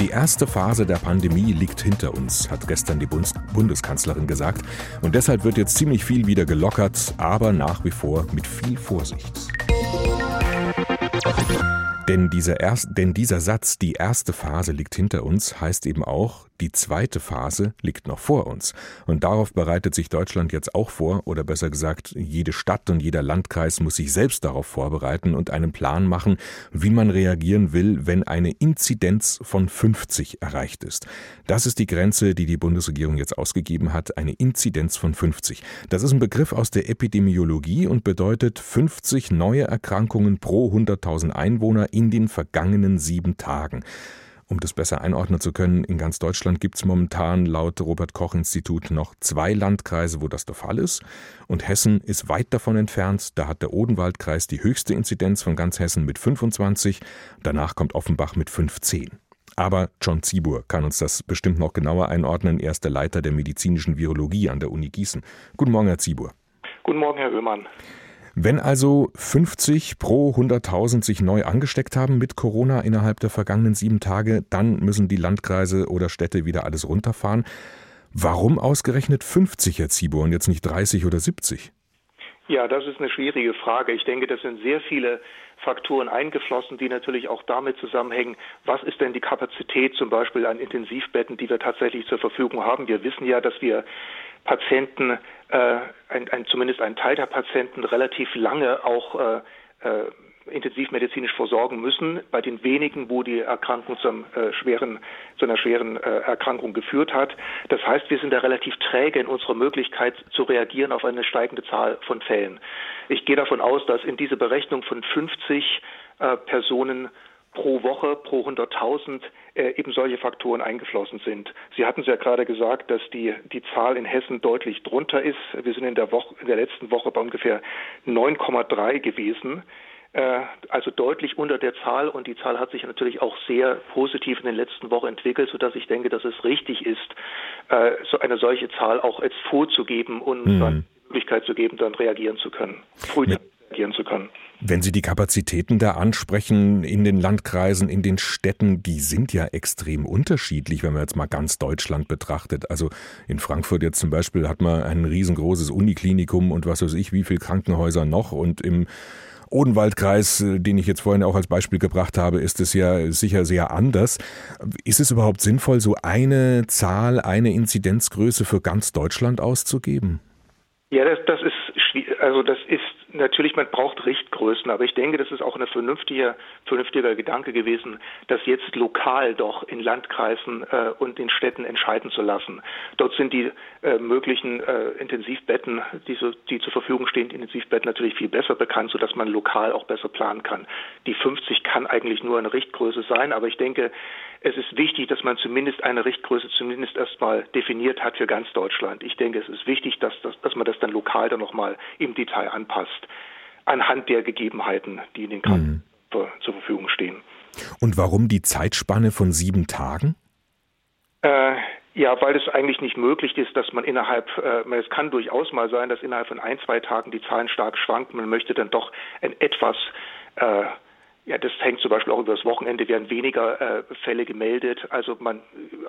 Die erste Phase der Pandemie liegt hinter uns, hat gestern die Bundeskanzlerin gesagt. Und deshalb wird jetzt ziemlich viel wieder gelockert, aber nach wie vor mit viel Vorsicht. Denn dieser, erst, denn dieser Satz, die erste Phase liegt hinter uns, heißt eben auch, die zweite Phase liegt noch vor uns. Und darauf bereitet sich Deutschland jetzt auch vor, oder besser gesagt, jede Stadt und jeder Landkreis muss sich selbst darauf vorbereiten und einen Plan machen, wie man reagieren will, wenn eine Inzidenz von 50 erreicht ist. Das ist die Grenze, die die Bundesregierung jetzt ausgegeben hat, eine Inzidenz von 50. Das ist ein Begriff aus der Epidemiologie und bedeutet 50 neue Erkrankungen pro 100.000 Einwohner in den vergangenen sieben Tagen. Um das besser einordnen zu können, in ganz Deutschland gibt es momentan laut Robert Koch Institut noch zwei Landkreise, wo das der Fall ist. Und Hessen ist weit davon entfernt. Da hat der Odenwaldkreis die höchste Inzidenz von ganz Hessen mit 25. Danach kommt Offenbach mit 15. Aber John Ziebur kann uns das bestimmt noch genauer einordnen. Er ist der Leiter der medizinischen Virologie an der Uni Gießen. Guten Morgen, Herr Ziebur. Guten Morgen, Herr Oehmann. Wenn also 50 pro 100.000 sich neu angesteckt haben mit Corona innerhalb der vergangenen sieben Tage, dann müssen die Landkreise oder Städte wieder alles runterfahren. Warum ausgerechnet 50, Herr Zibo, und jetzt nicht 30 oder 70? Ja, das ist eine schwierige Frage. Ich denke, das sind sehr viele Faktoren eingeflossen, die natürlich auch damit zusammenhängen, was ist denn die Kapazität zum Beispiel an Intensivbetten, die wir tatsächlich zur Verfügung haben. Wir wissen ja, dass wir Patienten, ein, ein, zumindest ein Teil der Patienten relativ lange auch äh, äh, intensivmedizinisch versorgen müssen, bei den wenigen, wo die Erkrankung zum, äh, schweren, zu einer schweren äh, Erkrankung geführt hat. Das heißt, wir sind da relativ träge in unserer Möglichkeit zu reagieren auf eine steigende Zahl von Fällen. Ich gehe davon aus, dass in diese Berechnung von 50 äh, Personen pro Woche, pro 100.000 äh, eben solche Faktoren eingeflossen sind. Sie hatten es ja gerade gesagt, dass die, die Zahl in Hessen deutlich drunter ist. Wir sind in der, Woche, in der letzten Woche bei ungefähr 9,3 gewesen äh, also deutlich unter der Zahl und die Zahl hat sich natürlich auch sehr positiv in den letzten Wochen entwickelt, sodass ich denke, dass es richtig ist, äh, so eine solche Zahl auch jetzt vorzugeben und mhm. dann die Möglichkeit zu geben, dann reagieren zu können, früh reagieren zu können. Wenn Sie die Kapazitäten da ansprechen in den Landkreisen, in den Städten, die sind ja extrem unterschiedlich, wenn man jetzt mal ganz Deutschland betrachtet. Also in Frankfurt jetzt zum Beispiel hat man ein riesengroßes Uniklinikum und was weiß ich, wie viele Krankenhäuser noch und im Odenwaldkreis, den ich jetzt vorhin auch als Beispiel gebracht habe, ist es ja sicher sehr anders. Ist es überhaupt sinnvoll, so eine Zahl, eine Inzidenzgröße für ganz Deutschland auszugeben? Ja, das, das ist also das ist natürlich, man braucht Richtgrößen, aber ich denke, das ist auch ein vernünftiger, vernünftiger Gedanke gewesen, das jetzt lokal doch in Landkreisen äh, und in Städten entscheiden zu lassen. Dort sind die äh, möglichen äh, Intensivbetten, die, so, die zur Verfügung stehen, Intensivbetten natürlich viel besser bekannt, sodass man lokal auch besser planen kann. Die 50 kann eigentlich nur eine Richtgröße sein, aber ich denke, es ist wichtig, dass man zumindest eine Richtgröße zumindest erstmal definiert hat für ganz Deutschland. Ich denke, es ist wichtig, dass, dass, dass man das dann lokal dann nochmal im Detail anpasst, anhand der Gegebenheiten, die in den Krankenhäusern mhm. zur Verfügung stehen. Und warum die Zeitspanne von sieben Tagen? Äh, ja, weil es eigentlich nicht möglich ist, dass man innerhalb, äh, es kann durchaus mal sein, dass innerhalb von ein, zwei Tagen die Zahlen stark schwanken. Man möchte dann doch ein etwas äh, ja, das hängt zum Beispiel auch über das Wochenende, werden weniger äh, Fälle gemeldet. Also man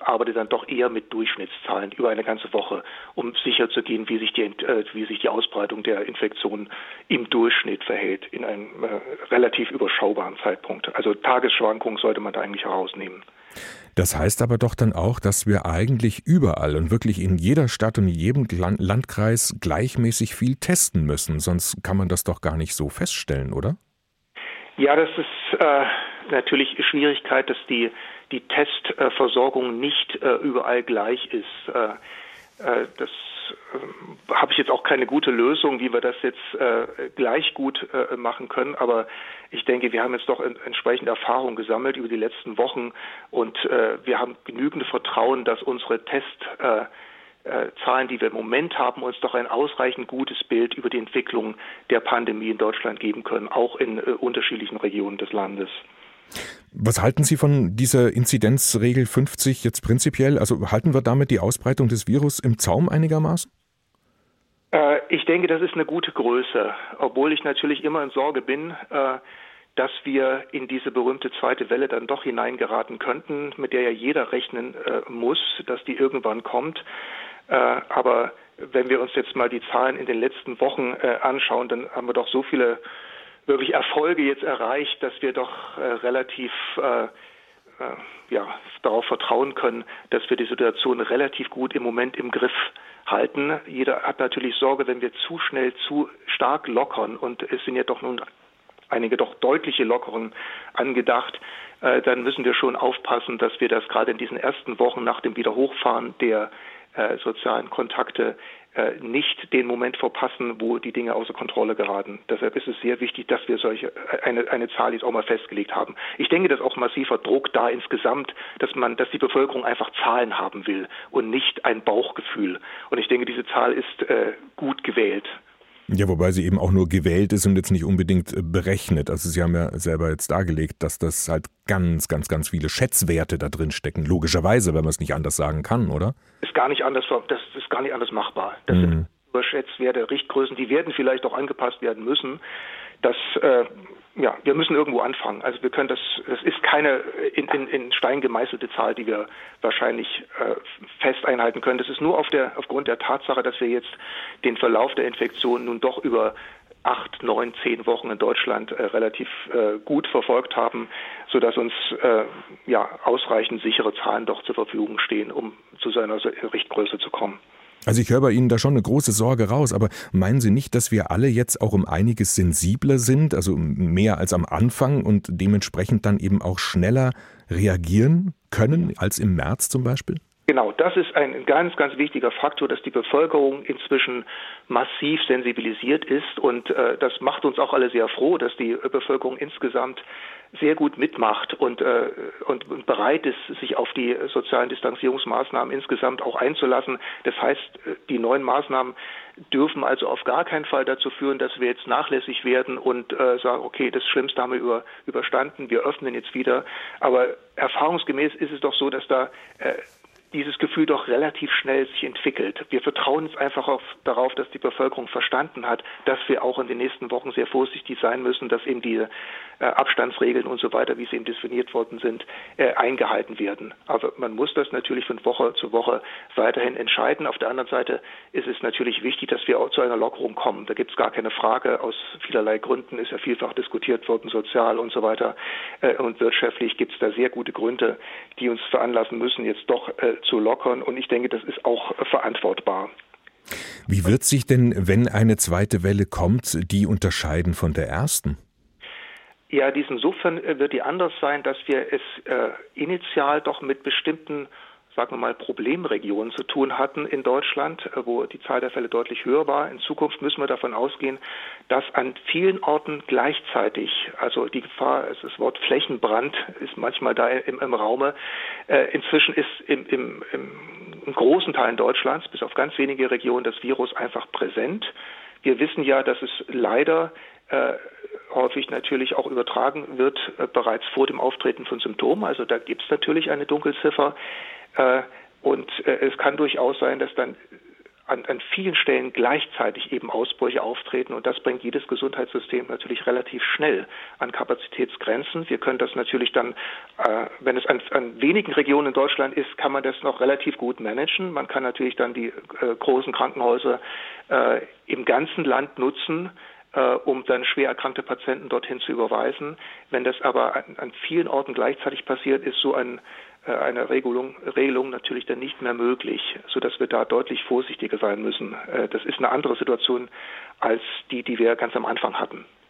arbeitet dann doch eher mit Durchschnittszahlen über eine ganze Woche, um sicher zu gehen, wie sich die, äh, wie sich die Ausbreitung der Infektion im Durchschnitt verhält, in einem äh, relativ überschaubaren Zeitpunkt. Also Tagesschwankungen sollte man da eigentlich herausnehmen. Das heißt aber doch dann auch, dass wir eigentlich überall und wirklich in jeder Stadt und in jedem Landkreis gleichmäßig viel testen müssen. Sonst kann man das doch gar nicht so feststellen, oder? Ja, das ist äh, natürlich Schwierigkeit, dass die, die Testversorgung nicht äh, überall gleich ist. Äh, äh das äh, habe ich jetzt auch keine gute Lösung, wie wir das jetzt äh, gleich gut machen können. Aber ich denke, wir haben jetzt doch entsprechende Erfahrung gesammelt über die letzten Wochen und wir haben genügend Vertrauen, dass unsere Test äh, Zahlen, die wir im Moment haben, uns doch ein ausreichend gutes Bild über die Entwicklung der Pandemie in Deutschland geben können, auch in äh, unterschiedlichen Regionen des Landes. Was halten Sie von dieser Inzidenzregel 50 jetzt prinzipiell? Also halten wir damit die Ausbreitung des Virus im Zaum einigermaßen? Äh, ich denke, das ist eine gute Größe, obwohl ich natürlich immer in Sorge bin, äh, dass wir in diese berühmte zweite Welle dann doch hineingeraten könnten, mit der ja jeder rechnen äh, muss, dass die irgendwann kommt. Äh, aber wenn wir uns jetzt mal die Zahlen in den letzten Wochen äh, anschauen, dann haben wir doch so viele wirklich Erfolge jetzt erreicht, dass wir doch äh, relativ ja, darauf vertrauen können, dass wir die Situation relativ gut im Moment im Griff halten. Jeder hat natürlich Sorge, wenn wir zu schnell zu stark lockern und es sind ja doch nun einige doch deutliche Lockerungen angedacht, dann müssen wir schon aufpassen, dass wir das gerade in diesen ersten Wochen nach dem Wiederhochfahren der äh, sozialen Kontakte äh, nicht den Moment verpassen, wo die Dinge außer Kontrolle geraten. Deshalb ist es sehr wichtig, dass wir solche äh, eine, eine Zahl jetzt auch mal festgelegt haben. Ich denke, dass auch massiver Druck da insgesamt, dass man, dass die Bevölkerung einfach Zahlen haben will und nicht ein Bauchgefühl. Und ich denke, diese Zahl ist äh, gut gewählt. Ja, wobei sie eben auch nur gewählt ist und jetzt nicht unbedingt äh, berechnet. Also Sie haben ja selber jetzt dargelegt, dass das halt ganz, ganz, ganz viele Schätzwerte da drin stecken. Logischerweise, wenn man es nicht anders sagen kann, oder? Ist gar nicht anders, das ist gar nicht anders machbar. Das mhm. sind Überschätzwerte, Richtgrößen, die werden vielleicht auch angepasst werden müssen. Das äh, ja, wir müssen irgendwo anfangen. Also wir können das, es ist keine in, in, in Stein gemeißelte Zahl, die wir wahrscheinlich äh, fest einhalten können. Das ist nur auf der, aufgrund der Tatsache, dass wir jetzt den Verlauf der Infektion nun doch über acht, neun, zehn Wochen in Deutschland äh, relativ äh, gut verfolgt haben, sodass uns äh, ja ausreichend sichere Zahlen doch zur Verfügung stehen, um zu seiner Richtgröße zu kommen. Also ich höre bei Ihnen da schon eine große Sorge raus, aber meinen Sie nicht, dass wir alle jetzt auch um einiges sensibler sind, also mehr als am Anfang und dementsprechend dann eben auch schneller reagieren können als im März zum Beispiel? Genau, das ist ein ganz, ganz wichtiger Faktor, dass die Bevölkerung inzwischen massiv sensibilisiert ist und äh, das macht uns auch alle sehr froh, dass die Bevölkerung insgesamt sehr gut mitmacht und, äh, und, und bereit ist, sich auf die sozialen Distanzierungsmaßnahmen insgesamt auch einzulassen. Das heißt, äh, die neuen Maßnahmen dürfen also auf gar keinen Fall dazu führen, dass wir jetzt nachlässig werden und äh, sagen, okay, das Schlimmste haben wir über, überstanden, wir öffnen jetzt wieder. Aber erfahrungsgemäß ist es doch so, dass da äh, dieses Gefühl doch relativ schnell sich entwickelt. Wir vertrauen jetzt einfach auf, darauf, dass die Bevölkerung verstanden hat, dass wir auch in den nächsten Wochen sehr vorsichtig sein müssen, dass eben diese äh, Abstandsregeln und so weiter, wie sie eben definiert worden sind, äh, eingehalten werden. Aber man muss das natürlich von Woche zu Woche weiterhin entscheiden. Auf der anderen Seite ist es natürlich wichtig, dass wir auch zu einer Lockerung kommen. Da gibt es gar keine Frage. Aus vielerlei Gründen ist ja vielfach diskutiert worden, sozial und so weiter. Äh, und wirtschaftlich gibt es da sehr gute Gründe, die uns veranlassen müssen, jetzt doch äh, zu lockern. Und ich denke, das ist auch verantwortbar. Wie wird sich denn, wenn eine zweite Welle kommt, die unterscheiden von der ersten? Ja, dies insofern äh, wird die anders sein, dass wir es äh, initial doch mit bestimmten sagen wir mal, Problemregionen zu tun hatten in Deutschland, äh, wo die Zahl der Fälle deutlich höher war. In Zukunft müssen wir davon ausgehen, dass an vielen Orten gleichzeitig, also die Gefahr, das Wort Flächenbrand ist manchmal da im, im Raume, äh, inzwischen ist im, im, im, großen Teilen Deutschlands, bis auf ganz wenige Regionen, das Virus einfach präsent. Wir wissen ja, dass es leider äh, häufig natürlich auch übertragen wird äh, bereits vor dem Auftreten von Symptomen. Also da gibt es natürlich eine Dunkelziffer. Äh, und äh, es kann durchaus sein, dass dann an, an, vielen Stellen gleichzeitig eben Ausbrüche auftreten und das bringt jedes Gesundheitssystem natürlich relativ schnell an Kapazitätsgrenzen. Wir können das natürlich dann, äh, wenn es an, an, wenigen Regionen in Deutschland ist, kann man das noch relativ gut managen. Man kann natürlich dann die äh, großen Krankenhäuser äh, im ganzen Land nutzen, äh, um dann schwer erkrankte Patienten dorthin zu überweisen. Wenn das aber an, an vielen Orten gleichzeitig passiert, ist so ein eine Regelung, Regelung natürlich dann nicht mehr möglich, sodass wir da deutlich vorsichtiger sein müssen. Äh, das ist eine andere Situation als die, die wir ganz am Anfang hatten.